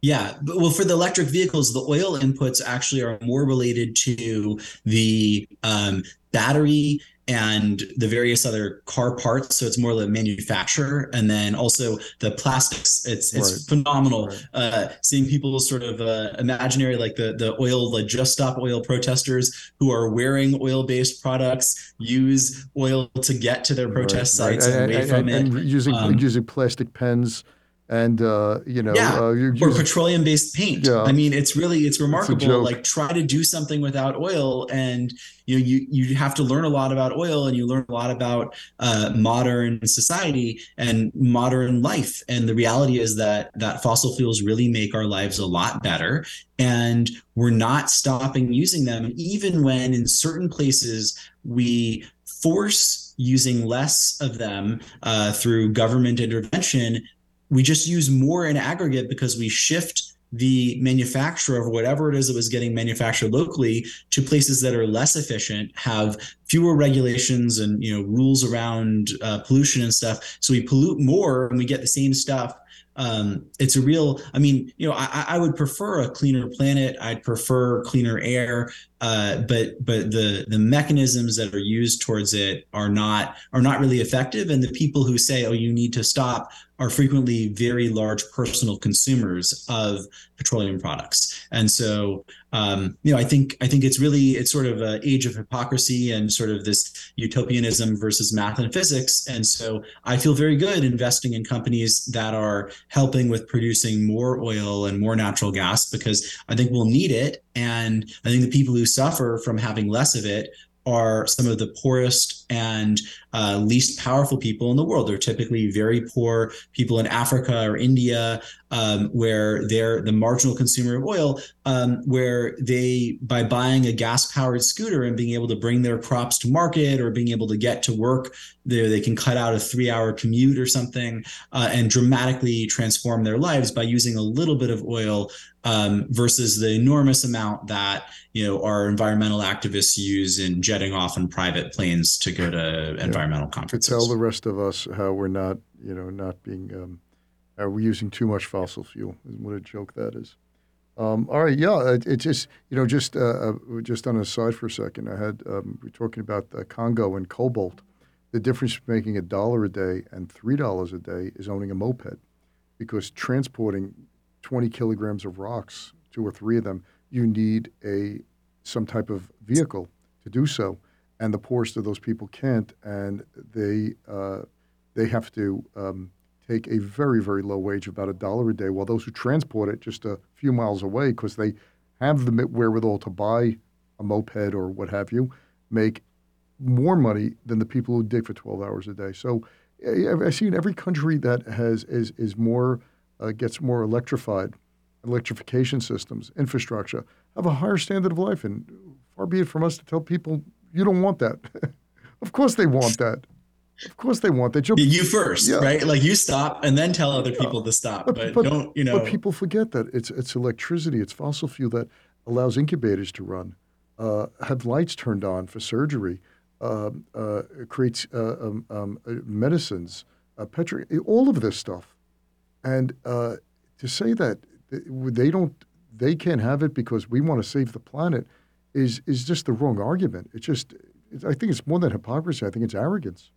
Yeah, but well, for the electric vehicles, the oil inputs actually are more related to the um, battery and the various other car parts. So it's more the manufacturer, and then also the plastics. It's it's right. phenomenal right. Uh, seeing people sort of uh, imaginary like the the oil, the Just Stop Oil protesters who are wearing oil based products use oil to get to their protest right. sites and, and away and, from and, it. using um, using plastic pens and uh, you know, yeah, uh, or petroleum based paint. Yeah. I mean, it's really it's remarkable. It's like try to do something without oil, and you know, you you have to learn a lot about oil, and you learn a lot about uh, modern society and modern life. And the reality is that that fossil fuels really make our lives a lot better, and we're not stopping using them, even when in certain places we force using less of them uh, through government intervention we just use more in aggregate because we shift the manufacturer of whatever it is that was getting manufactured locally to places that are less efficient, have fewer regulations and you know rules around uh, pollution and stuff. So we pollute more and we get the same stuff. Um, it's a real i mean you know I, I, would prefer a cleaner planet. I'd prefer cleaner air uh, but but the the mechanisms that are used towards it are not are not really effective. And the people who say oh you need to stop are frequently very large personal consumers of petroleum products. And so um, you know i think i think it's really it's sort of an age of hypocrisy and sort of this utopianism versus math and physics. And so i feel very good investing in companies that are helping with producing more oil and more natural gas because i think we'll need it and i think the people who suffer from having less of it are some of the poorest and uh, least powerful people in the world. They're typically very poor people in Africa or India, um, where they're the marginal consumer of oil, um, where they, by buying a gas powered scooter and being able to bring their crops to market or being able to get to work, they, they can cut out a three hour commute or something uh, and dramatically transform their lives by using a little bit of oil um, versus the enormous amount that you know our environmental activists use in jetting off in private planes to go to yeah. Environmental conferences. Tell the rest of us how we're not, you know, not being, um, are we using too much fossil fuel? What a joke that is. Um, all right, yeah, it, it, just you know just uh, uh, just on a side for a second, I had um, we are talking about the Congo and cobalt. The difference between making a dollar a day and three dollars a day is owning a moped, because transporting 20 kilograms of rocks, two or three of them, you need a some type of vehicle to do so, and the poorest of those people can't, and they uh, they have to um, take a very very low wage, about a dollar a day, while those who transport it just a few miles away, because they have the wherewithal to buy a moped or what have you, make more money than the people who dig for 12 hours a day. So I see in every country that has is is more uh, gets more electrified, electrification systems, infrastructure, have a higher standard of life. And far be it from us to tell people you don't want that. (laughs) of course they want that. Of course they want that. You'll, you first, yeah. right? Like you stop and then tell other people to stop. But, but, but, don't, you know. But people forget that it's it's electricity, it's fossil fuel that allows incubators to run, uh, have lights turned on for surgery, uh, uh, creates uh, um, um, uh, medicines, uh, petri, all of this stuff. And to say that they don't, they can't have it because we want to save the planet, is is just the wrong argument. It's just, I think it's more than hypocrisy. I think it's arrogance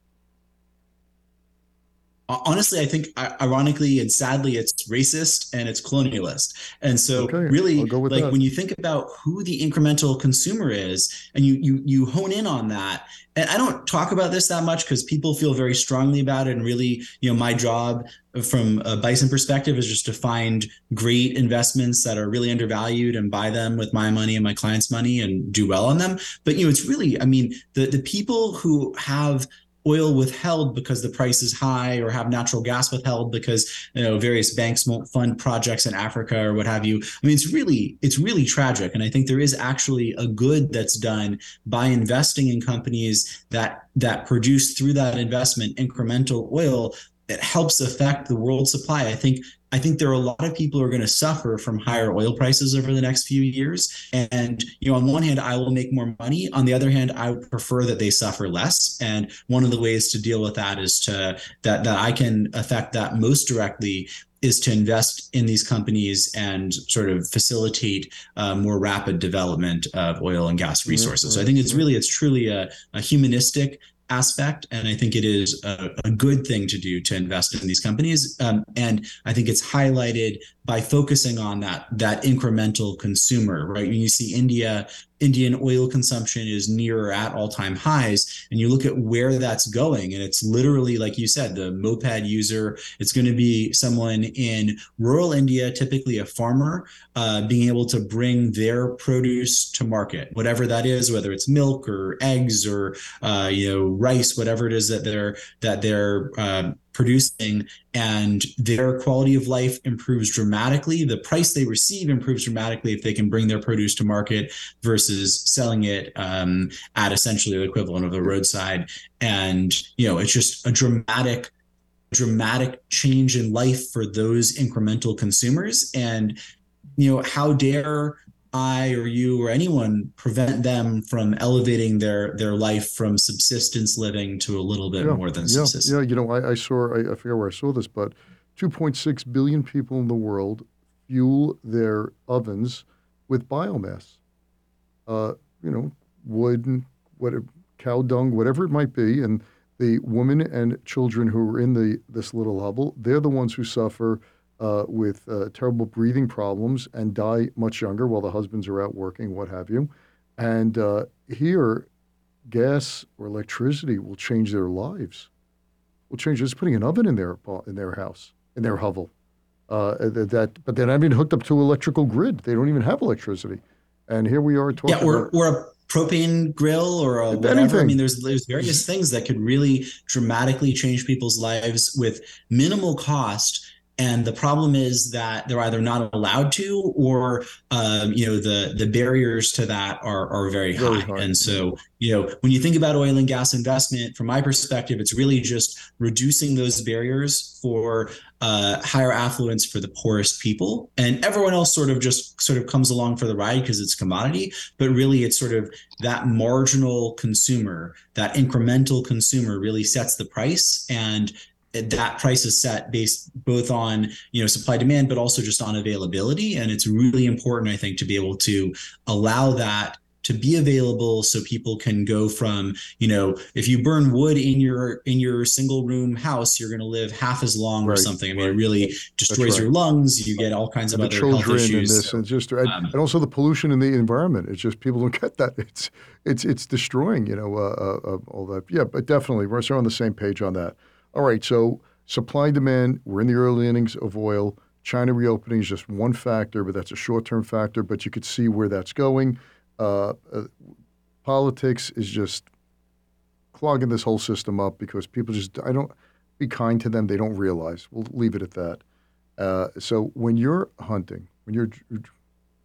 Uh, honestly i think ironically and sadly it's racist and it's colonialist. And so okay, really like that. when you think about who the incremental consumer is and you you you hone in on that and i don't talk about this that much because people feel very strongly about it. And really you know my job from a bison perspective is just to find great investments that are really undervalued and buy them with my money and my clients money and do well on them. But you know it's really i mean the the people who have oil withheld because the price is high or have natural gas withheld because you know various banks won't fund projects in Africa or what have you. I mean it's really it's really tragic and I think there is actually a good that's done by investing in companies that that produce through that investment incremental oil that helps affect the world supply. I think I think there are a lot of people who are going to suffer from higher oil prices over the next few years. And, you know, on one hand, I will make more money. On the other hand, I would prefer that they suffer less. And one of the ways to deal with that is to that that I can affect that most directly is to invest in these companies and sort of facilitate uh, more rapid development of oil and gas resources. So I think it's really, it's truly a, a humanistic aspect. And I think it is a, a, good thing to do to invest in these companies. Um, and I think it's highlighted by focusing on that that incremental consumer, right? When you see India Indian oil consumption is near or at all time highs. And you look at where that's going, and it's literally, like you said, the moped user, it's going to be someone in rural India, typically a farmer, uh, being able to bring their produce to market, whatever that is, whether it's milk or eggs or, uh, you know, rice, whatever it is that they're, that they're, uh, producing and their quality of life improves dramatically. The price they receive improves dramatically if they can bring their produce to market versus selling it um, at essentially the equivalent of the roadside. And you know it's just a dramatic dramatic change in life for those incremental consumers. And you know how dare I or you or anyone prevent them from elevating their their life from subsistence living to a little bit yeah, more than yeah, subsistence. Yeah, you know, I, I saw I, I forget where I saw this, but 2.6 billion people in the world fuel their ovens with biomass. Uh, you know, wood, whatever, cow dung, whatever it might be, and the women and children who are in the this little hovel, they're the ones who suffer uh, with uh, terrible breathing problems and die much younger while the husbands are out working, what have you. And uh, here, gas or electricity will change their lives. Will change just putting an oven in their in their house in their hovel. Uh, that, but they're not even hooked up to electrical grid. They don't even have electricity. And here we are talking. Yeah, or, about, or a propane grill or a whatever. Anything. I mean, there's there's various things that could really dramatically change people's lives with minimal cost and the problem is that they're either not allowed to or um, you know the the barriers to that are are very, high. and so you know when you think about oil and gas investment from my perspective it's really just reducing those barriers for uh, higher affluence for the poorest people. And everyone else sort of just sort of comes along for the ride because it's commodity but really it's sort of that marginal consumer that incremental consumer really sets the price. And that price is set based both on you know supply demand but also just on availability. And it's really important i think to be able to allow that to be available so people can go from you know if you burn wood in your in your single room house you're going to live half as long right, or something. I mean right. it really destroys right. your lungs. You get all kinds of the other health issues and so, and just and, um, and, also the pollution in the environment. It's just people don't (laughs) get that. It's it's it's destroying you know uh, uh, uh all that. Yeah but definitely we're on the same page on that all right so supply demand we're in the early innings of oil China reopening is just one factor, but that's a short term factor. But you could see where that's going. Uh, uh, politics is just clogging this whole system up because people just I don't be kind to them. They don't realize. We'll leave it at that. Uh, so when you're hunting, when you're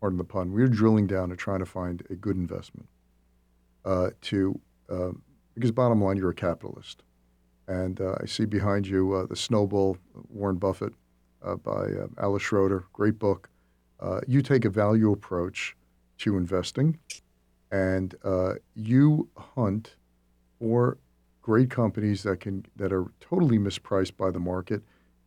pardon the pun, when you're drilling down and trying to find a good investment, uh, to um, because bottom line, you're a capitalist, and uh, I see behind you uh, the Snowball, Warren Buffett, by Alice Schroeder, great book. you take a value approach to investing, and uh, you hunt for great companies that can that are totally mispriced by the market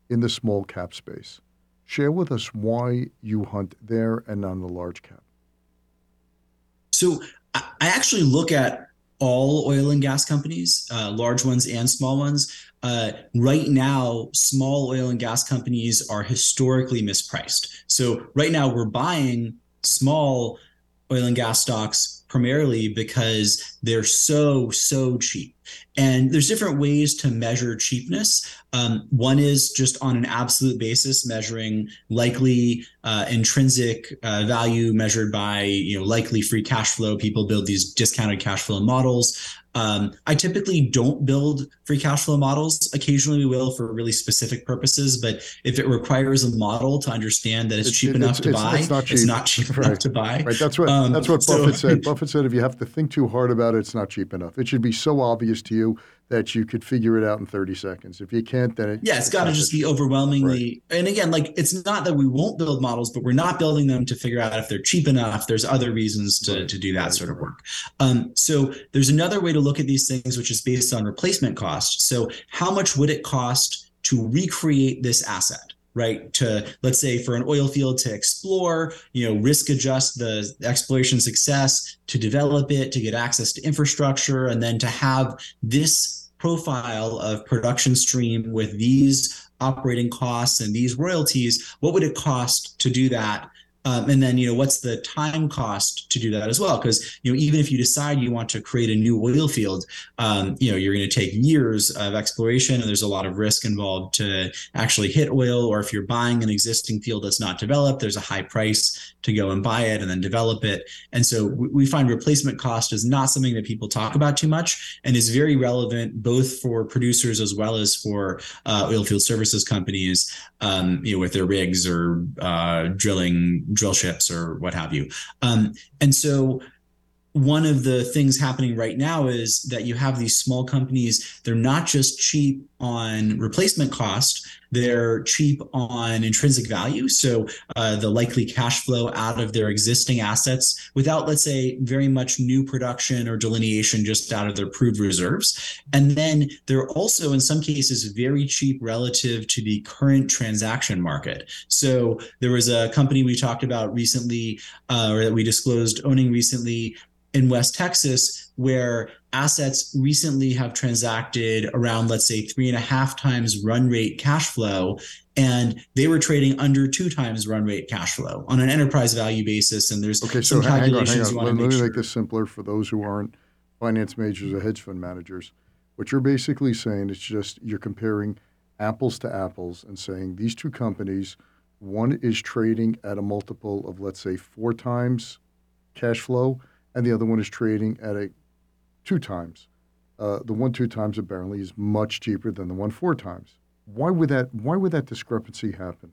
in the small cap space. Share with us why you hunt there and on the large cap. So I actually look at all oil and gas companies, uh, large ones and small ones. Uh, right now, small oil and gas companies are historically mispriced. So right now, we're buying small oil and gas stocks primarily because they're so so cheap and there's different ways to measure cheapness um, one is just on an absolute basis measuring likely uh, intrinsic uh, value measured by you know likely free cash flow people build these discounted cash flow models um, I typically don't build free cash flow models. Occasionally, we will for really specific purposes. But if it requires a model to understand that it's, it's cheap enough it's, to buy, it's not cheap, it's not cheap right. enough to buy. Right. That's what um, that's what Buffett so, said. (laughs) Buffett said if you have to think too hard about it, it's not cheap enough. It should be so obvious to you that you could figure it out in 30 seconds. If you can't, then it, yeah, it's, it's got to just be overwhelmingly. Right. And again, like it's not that we won't build models, but we're not building them to figure out if they're cheap enough. There's other reasons to, right. to do that right. sort of work. Um, so there's another way to look at these things, which is based on replacement cost. So how much would it cost to recreate this asset? Right to let's say for an oil field to explore you know risk adjust the exploration success to develop it to get access to infrastructure and then to have this profile of production stream with these operating costs and these royalties, what would it cost to do that um, and then, you know, what's the time cost to do that as well? Because, you know, even if you decide you want to create a new oil field, um, you know, you're going to take years of exploration and there's a lot of risk involved to actually hit oil. Or if you're buying an existing field that's not developed, there's a high price to go and buy it and then develop it. And so we find replacement cost is not something that people talk about too much and is very relevant both for producers as well as for uh, oil field services companies, um, you know, with their rigs or uh, drilling drill ships or what have you. Um, and so one of the things happening right now is that you have these small companies they're not just cheap on replacement cost they're cheap on intrinsic value. So uh, the likely cash flow out of their existing assets without let's say very much new production or delineation just out of their proved reserves. And then they're also in some cases very cheap relative to the current transaction market. So there was a company we talked about recently uh, or that we disclosed owning recently in West Texas where assets recently have transacted around, let's say, three and a half times run rate cash flow. And they were trading under two times run rate cash flow on an enterprise value basis. And there's okay, so hang on, hang on. Let, let me sure. make this simpler for those who aren't finance majors or hedge fund managers. What you're basically saying is just you're comparing apples to apples and saying these two companies, one is trading at a multiple of, let's say, four times cash flow and the other one is trading at a two times. Uh, the one two times apparently is much cheaper than the one four times. Why would that? Why would that discrepancy happen?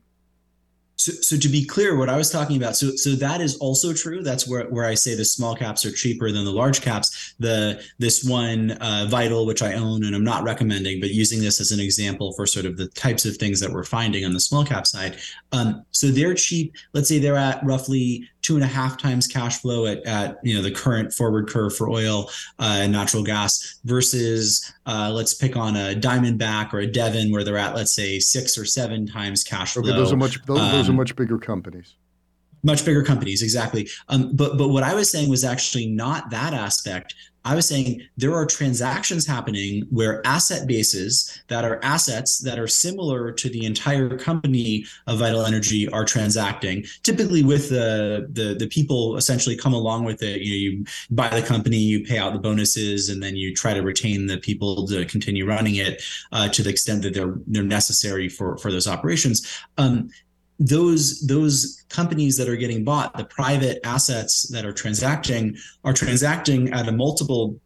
So, so to be clear, what I was talking about, so so that is also true. That's where, where I say the small caps are cheaper than the large caps. The this one uh, Vital, which I own and I'm not recommending, but using this as an example for sort of the types of things that we're finding on the small cap side. Um, so they're cheap. Let's say they're at roughly two and a half times cash flow at, at you know the current forward curve for oil uh, and natural gas versus uh, let's pick on a Diamondback or a Devon where they're at let's say six or seven times cash flow. Okay, those are much those, um, those are um, much bigger companies. Much bigger companies, exactly. Um, but but what I was saying was actually not that aspect. I was saying there are transactions happening where asset bases that are assets that are similar to the entire company of Vital Energy are transacting. Typically, with the the the people essentially come along with it. You know, you buy the company, you pay out the bonuses, and then you try to retain the people to continue running it uh, to the extent that they're they're necessary for for those operations. Um, those those companies that are getting bought, the private assets that are transacting, are transacting at a multiple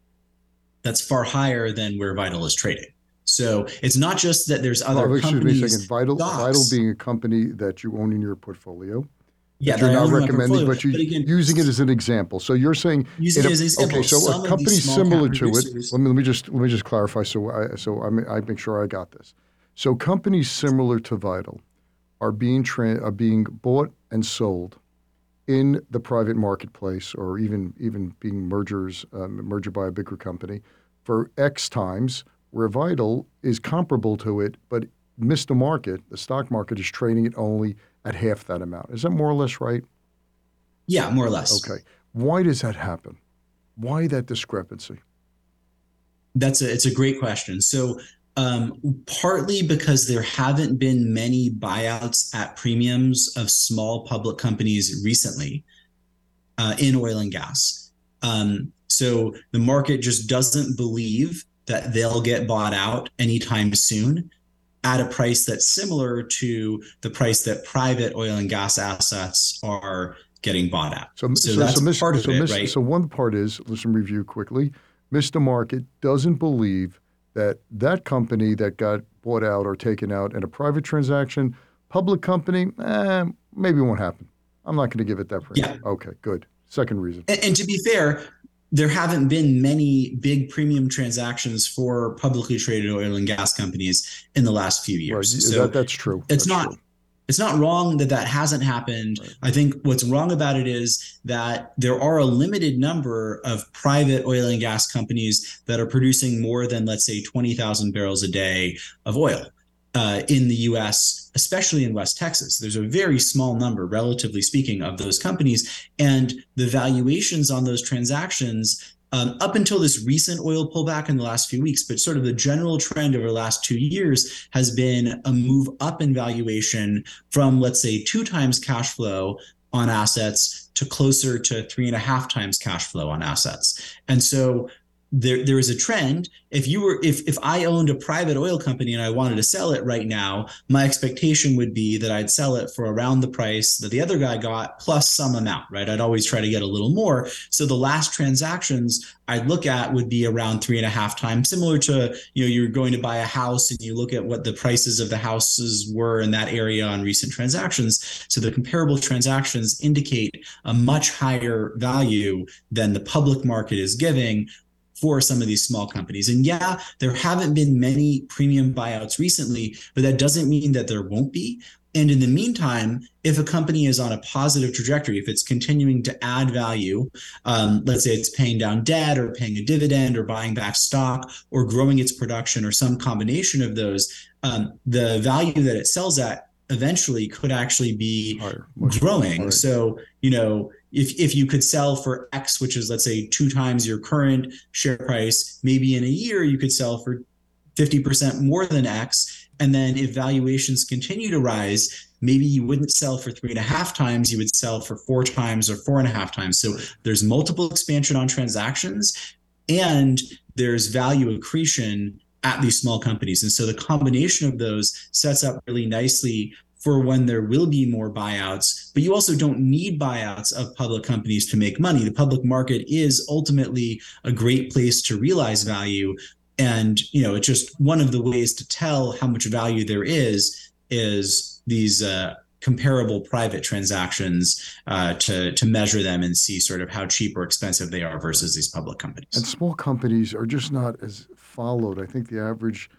that's far higher than where Vital is trading. So it's not just that there's other excuse companies. me a second. Vital, stocks. Vital being a company that you own in your portfolio. Yeah, you're not own in my recommending, but you But again, using it as an example. So you're saying Using in it as an example, okay, so some a company similar to it. Let me let me just let me just clarify. So I so I I make sure I got this. So companies similar to Vital are being tra- are being bought and sold in the private marketplace, or even even being mergers um, merger by a bigger company for X times, where Vital is comparable to it, but missed the market. The stock market is trading it only at half that amount. Is that more or less right? Yeah, more or less. Okay. Why does that happen? Why that discrepancy? That's a it's a great question. So um, partly because there haven't been many buyouts at premiums of small public companies recently uh, in oil and gas. Um, so the market just doesn't believe that they'll get bought out anytime soon at a price that's similar to the price that private oil and gas assets are getting bought at. So, So so, that's so, Miss- part of so, it, Miss- right? so one part is, listen, review quickly. Mr. Market doesn't believe that that company that got bought out or taken out in a private transaction, public company, eh, maybe won't happen. I'm not going to give it that price. Yeah. Okay, good. Second reason. And, and to be fair, there haven't been many big premium transactions for publicly traded oil and gas companies in the last few Right. years. So that, that's true. it's That's not true. It's not wrong that that hasn't happened. Right. I think what's wrong about it is that there are a limited number of private oil and gas companies that are producing more than, let's say, 20,000 barrels a day of oil uh, in the US, especially in West Texas. There's a very small number, relatively speaking, of those companies. And the valuations on those transactions um, up until this recent oil pullback in the last few weeks, but sort of the general trend over the last two years has been a move up in valuation from, let's say, two times cash flow on assets to closer to three and a half times cash flow on assets. And so there, there is a trend. If you were, if if I owned a private oil company and I wanted to sell it right now, my expectation would be that I'd sell it for around the price that the other guy got plus some amount, right? I'd always try to get a little more. So the last transactions I'd look at would be around three and a half times, similar to you know you're going to buy a house and you look at what the prices of the houses were in that area on recent transactions. So the comparable transactions indicate a much higher value than the public market is giving for some of these small companies. And yeah, there haven't been many premium buyouts recently, but that doesn't mean that there won't be. And in the meantime, if a company is on a positive trajectory, if it's continuing to add value, um, let's say it's paying down debt or paying a dividend or buying back stock or growing its production or some combination of those, um, the value that it sells at eventually could actually be Higher. much higher. growing. Right. So, you know, if if you could sell for X, which is let's say two times your current share price, maybe in a year you could sell for 50% more than X. And then if valuations continue to rise, maybe you wouldn't sell for three and a half times, you would sell for four times or four and a half times. So there's multiple expansion on transactions and there's value accretion at these small companies. And so the combination of those sets up really nicely for when there will be more buyouts, but you also don't need buyouts of public companies to make money. The public market is ultimately a great place to realize value. And, you know, it's just one of the ways to tell how much value there is, is these uh, comparable private transactions uh, to, to measure them and see sort of how cheap or expensive they are versus these public companies. And small companies are just not as followed. I think the average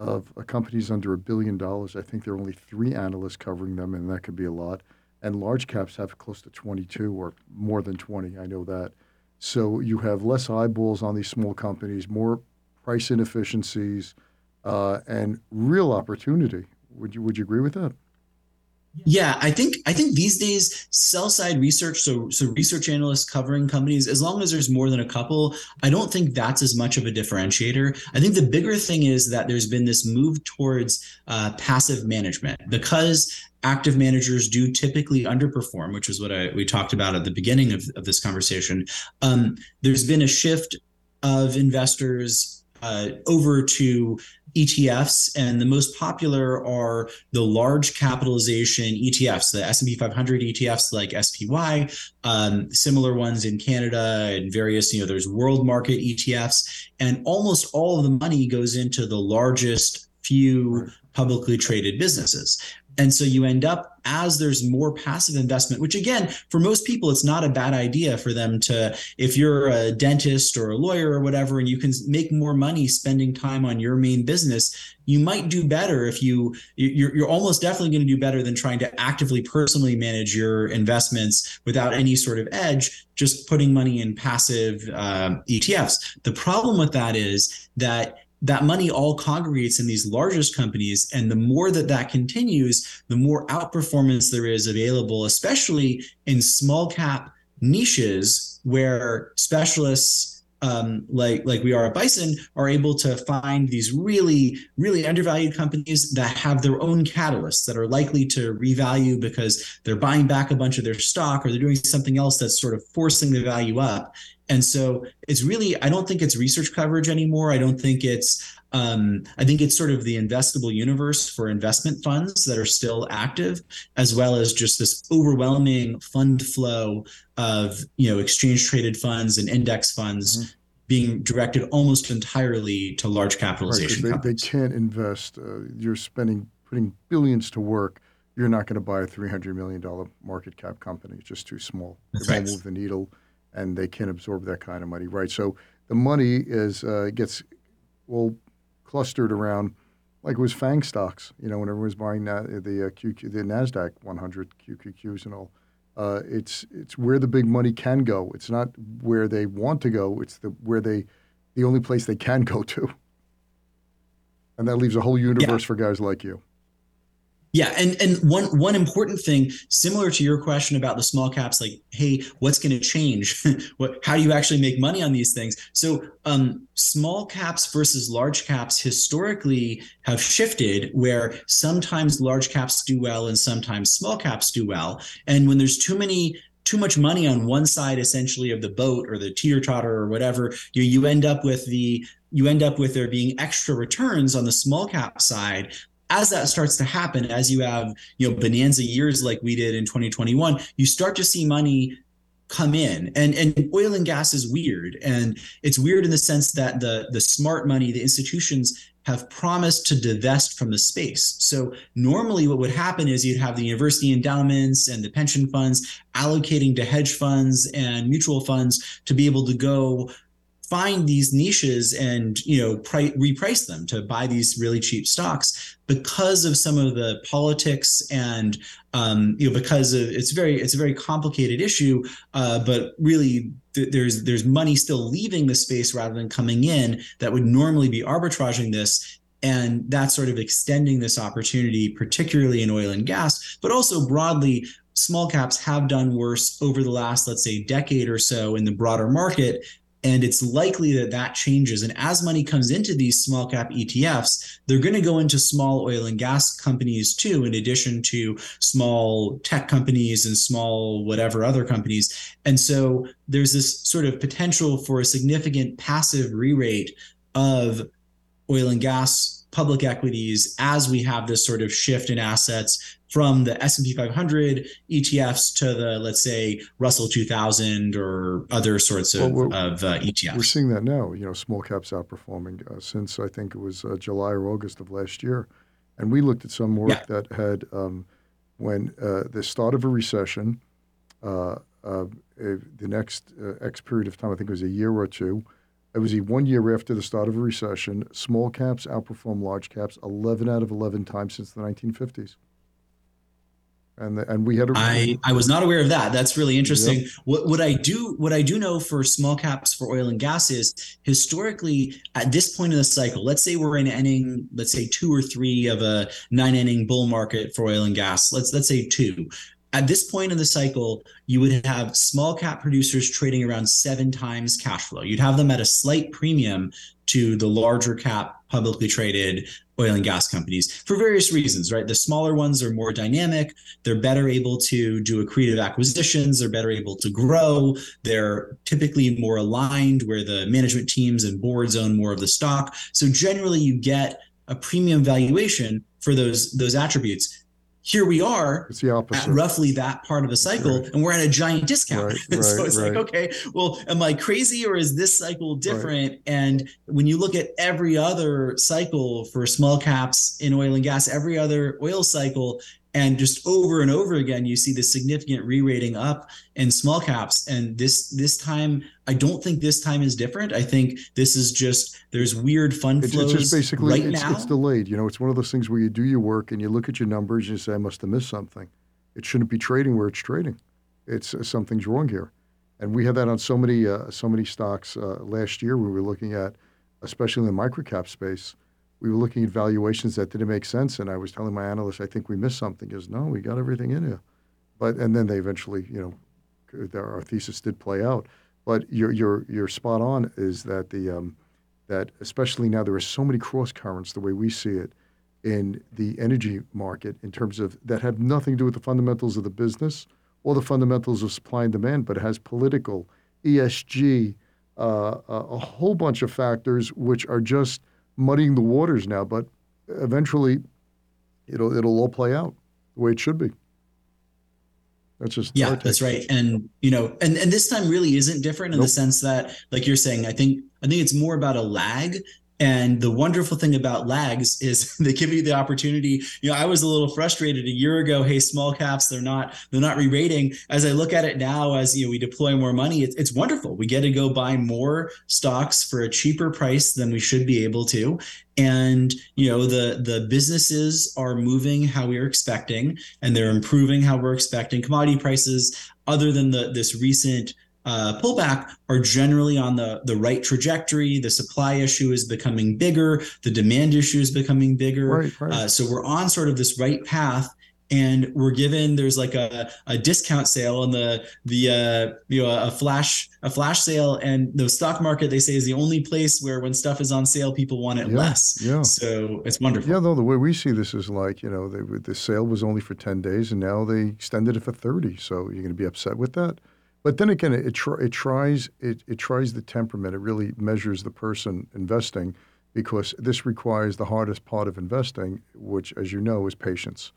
of a company's under a billion dollars. I think there are only three analysts covering them, and that could be a lot. And large caps have close to 22 or more than 20. I know that. So you have less eyeballs on these small companies, more price inefficiencies, uh, and real opportunity. Would you Would you agree with that? Yeah, I think I think these days sell side research, so so research analysts covering companies, as long as there's more than a couple, I don't think that's as much of a differentiator. I think the bigger thing is that there's been this move towards uh, passive management because active managers do typically underperform, which is what I, we talked about at the beginning of, of this conversation. Um, there's been a shift of investors uh, over to ETFs, and the most popular are the large capitalization ETFs, the S&P 500 ETFs like SPY, um, similar ones in Canada and various, you know, there's world market ETFs, and almost all of the money goes into the largest few publicly traded businesses. And so you end up as there's more passive investment, which again, for most people, it's not a bad idea for them to, if you're a dentist or a lawyer or whatever, and you can make more money spending time on your main business, you might do better if you, you're, you're almost definitely going to do better than trying to actively personally manage your investments without any sort of edge, just putting money in passive uh, ETFs. The problem with that is that that money all congregates in these largest companies. And the more that that continues, the more outperformance there is available, especially in small cap niches where specialists um, like like we are at Bison are able to find these really really undervalued companies that have their own catalysts that are likely to revalue because they're buying back a bunch of their stock or they're doing something else that's sort of forcing the value up and so it's really, I don't think it's research coverage anymore. I don't think it's, um, I think it's sort of the investable universe for investment funds that are still active, as well as just this overwhelming fund flow of, you know, exchange traded funds and index funds. Mm-hmm being directed almost entirely to large capitalization. Right, they, they, can't invest. Uh, you're spending, putting billions to work. You're not going to buy a $300 million market cap company. It's just too small. It won't move the needle and they can't absorb that kind of money, right? So the money is uh, gets well clustered around like it was Fang stocks, you know, when everyone was buying na- the uh, QQ, the Nasdaq 100 QQQs and all. Uh, it's it's where the big money can go. It's not where they want to go. It's the where they the only place they can go to, and that leaves a whole universe yeah. for guys like you. Yeah, and and one one important thing, similar to your question about the small caps, like, hey, what's going to change? (laughs) what, how do you actually make money on these things? So, um, small caps versus large caps historically have shifted, where sometimes large caps do well and sometimes small caps do well. And when there's too many too much money on one side essentially of the boat or the teeter totter or whatever you you end up with the you end up with there being extra returns on the small cap side as that starts to happen, as you have, you know, bonanza years like we did in 2021, you start to see money come in. And and oil and gas is weird. And it's weird in the sense that the the smart money the institutions have promised to divest from the space. So normally what would happen is you'd have the university endowments and the pension funds allocating to hedge funds and mutual funds to be able to go find these niches and you know pri- reprice them to buy these really cheap stocks because of some of the politics and um, you know because of it's very it's a very complicated issue uh, but really th- there's there's money still leaving the space rather than coming in that would normally be arbitraging this and that's sort of extending this opportunity particularly in oil and gas but also broadly small caps have done worse over the last let's say decade or so in the broader market and it's likely that that changes. And as money comes into these small cap ETFs, they're going to go into small oil and gas companies too, in addition to small tech companies and small whatever other companies. And so there's this sort of potential for a significant passive re rate of oil and gas public equities as we have this sort of shift in assets from the S&P 500 ETFs to the let's say Russell 2000 or other sorts of, well, of uh, ETFs. We're seeing that now. You know, small caps outperforming uh, since I think it was uh, July or August of last year, and we looked at some work yeah. that had um, when uh, the start of a recession, uh, uh, the next X period of time, I think it was a year or two. It was a one year after the start of a recession. Small caps outperform large caps 11 out of 11 times since the 1950s. and the, and we had a I, I was not aware of that. That's really interesting. Yep. What what I do what I do know for small caps for oil and gas is historically at this point in the cycle, let's say we're in inning, let's say two or three of a nine inning bull market for oil and gas. Let's let's say two. At this point in the cycle, you would have small cap producers trading around seven times cash flow. You'd have them at a slight premium to the larger cap publicly traded oil and gas companies for various reasons, right? The smaller ones are more dynamic. They're better able to do accretive acquisitions. They're better able to grow. They're typically more aligned where the management teams and boards own more of the stock. So generally you get a premium valuation for those those attributes here we are it's the opposite. at roughly that part of the cycle right. and we're at a giant discount right, (laughs) right, so it's like okay well am i crazy or is this cycle different and when you look at every other cycle for small caps in oil and gas every other oil cycle and just over and over again you see the significant re-rating up in small caps. And this this time i don't think this time is different. I think this is just there's weird fund flows it's just basically right it's, now. it's delayed. You know it's one of those things where you do your work and you look at your numbers and you say i must have missed something. It shouldn't be trading where it's trading. It's uh, something's wrong here. And we had that on so many uh, so many stocks uh, last year we were looking at especially in the microcap space we were looking at valuations that didn't make sense, and I was telling my analyst, I think we missed something. Goes, no, we got everything in here, but and then they eventually, you know, our thesis did play out. But you're you're you're spot on. Is that the um, that especially now there are so many cross currents the way we see it in the energy market in terms of that have nothing to do with the fundamentals of the business or the fundamentals of supply and demand, but it has political, ESG, uh, a whole bunch of factors which are just muddying the waters now, but eventually it'll it'll all play out the way it should be. That's just yeah, that's right. And you know, and and this time really isn't different in nope. the sense that, like you're saying, I think I think it's more about a lag and the wonderful thing about lags is (laughs) they give you the opportunity. You know, I was a little frustrated a year ago. Hey, small caps, they're not they're not re-rating. As I look at it now, as you know, we deploy more money, it's, it's wonderful. We get to go buy more stocks for a cheaper price than we should be able to. And you know, the the businesses are moving how we are expecting, and they're improving how we're expecting. Commodity prices, other than the this recent uh, pullback are generally on the, the right trajectory. The supply issue is becoming bigger. The demand issue is becoming bigger. Right, right. Uh, so we're on sort of this right path. And we're given there's like a, a discount sale and the the uh, you know a flash a flash sale and the stock market they say is the only place where when stuff is on sale people want it yeah, less. Yeah. So it's wonderful. Yeah, no, the way we see this is like you know they, the sale was only for ten days and now they extended it for thirty. So you're going to be upset with that? But then again, it, it tries it, it tries the temperament. It really measures the person investing because this requires the hardest part of investing, which, as you know, is patience,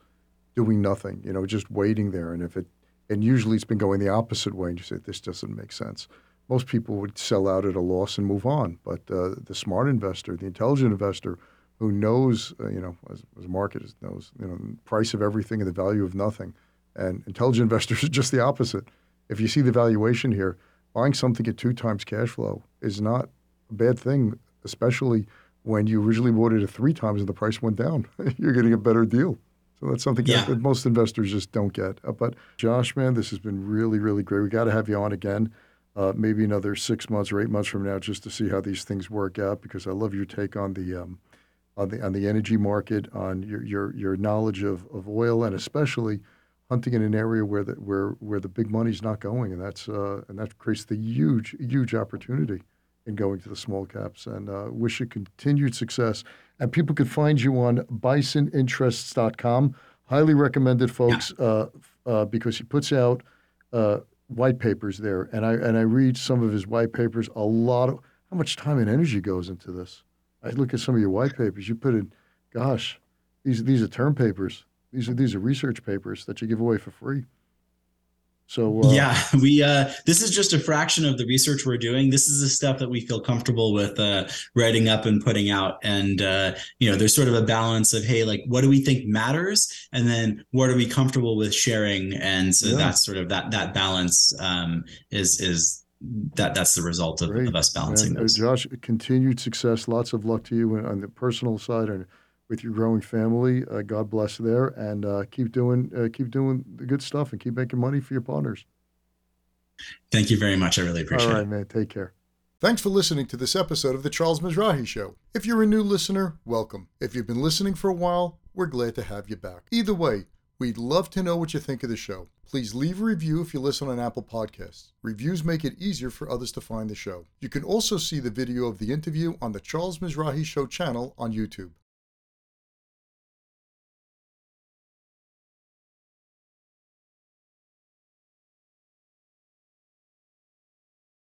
doing nothing. You know, just waiting there. And if it and usually it's been going the opposite way, and you say this doesn't make sense. Most people would sell out at a loss and move on. But uh, the smart investor, the intelligent investor, who knows, uh, you know, as, as market knows, you know, price of everything and the value of nothing, and intelligent (laughs) investors are just the opposite if you see the valuation here, buying something at two times cash flow is not a bad thing, especially when you originally bought it at three times and the price went down. (laughs) You're getting a better deal. So that's something yeah. that most investors just don't get. Uh, but Josh, man, this has been really, really great. We got to have you on again, uh, maybe another six months or eight months from now, just to see how these things work out. Because I love your take on the um, on the on the energy market, on your your your knowledge of of oil, and especially hunting in an area where the where where the big money's not going, and that's uh, and that creates the huge huge opportunity in going to the small caps. And uh, wish you continued success. And people can find you on bisoninterests.com. Highly recommended, folks, yeah. uh, uh, because he puts out uh, white papers there, and I and I read some of his white papers. A lot of how much time and energy goes into this. I look at some of your white papers. You put in, gosh, these these are term papers these are these are research papers that you give away for free. So uh, yeah, (laughs) we uh, this is just a fraction of the research we're doing. This is the stuff that we feel comfortable with uh, writing up and putting out. And uh, you know, there's sort of a balance of hey, like what do we think matters, and then what are we comfortable with sharing? And so yeah. that's sort of that that balance um, is is that that's the result of, of us balancing and, uh, those. Josh, continued success. Lots of luck to you on the personal side and with your growing family. Uh, God bless there, and uh, keep doing uh, keep doing the good stuff and keep making money for your partners. Thank you very much. I really appreciate All right, it. man. Take care. Thanks for listening to this episode of The Charles Mizrahi Show. If you're a new listener, welcome. If you've been listening for a while, we're glad to have you back. Either way, we'd love to know what you think of the show. Please leave a review if you listen on Apple Podcasts. Reviews make it easier for others to find the show. You can also see the video of the interview on the Charles Mizrahi Show channel on YouTube.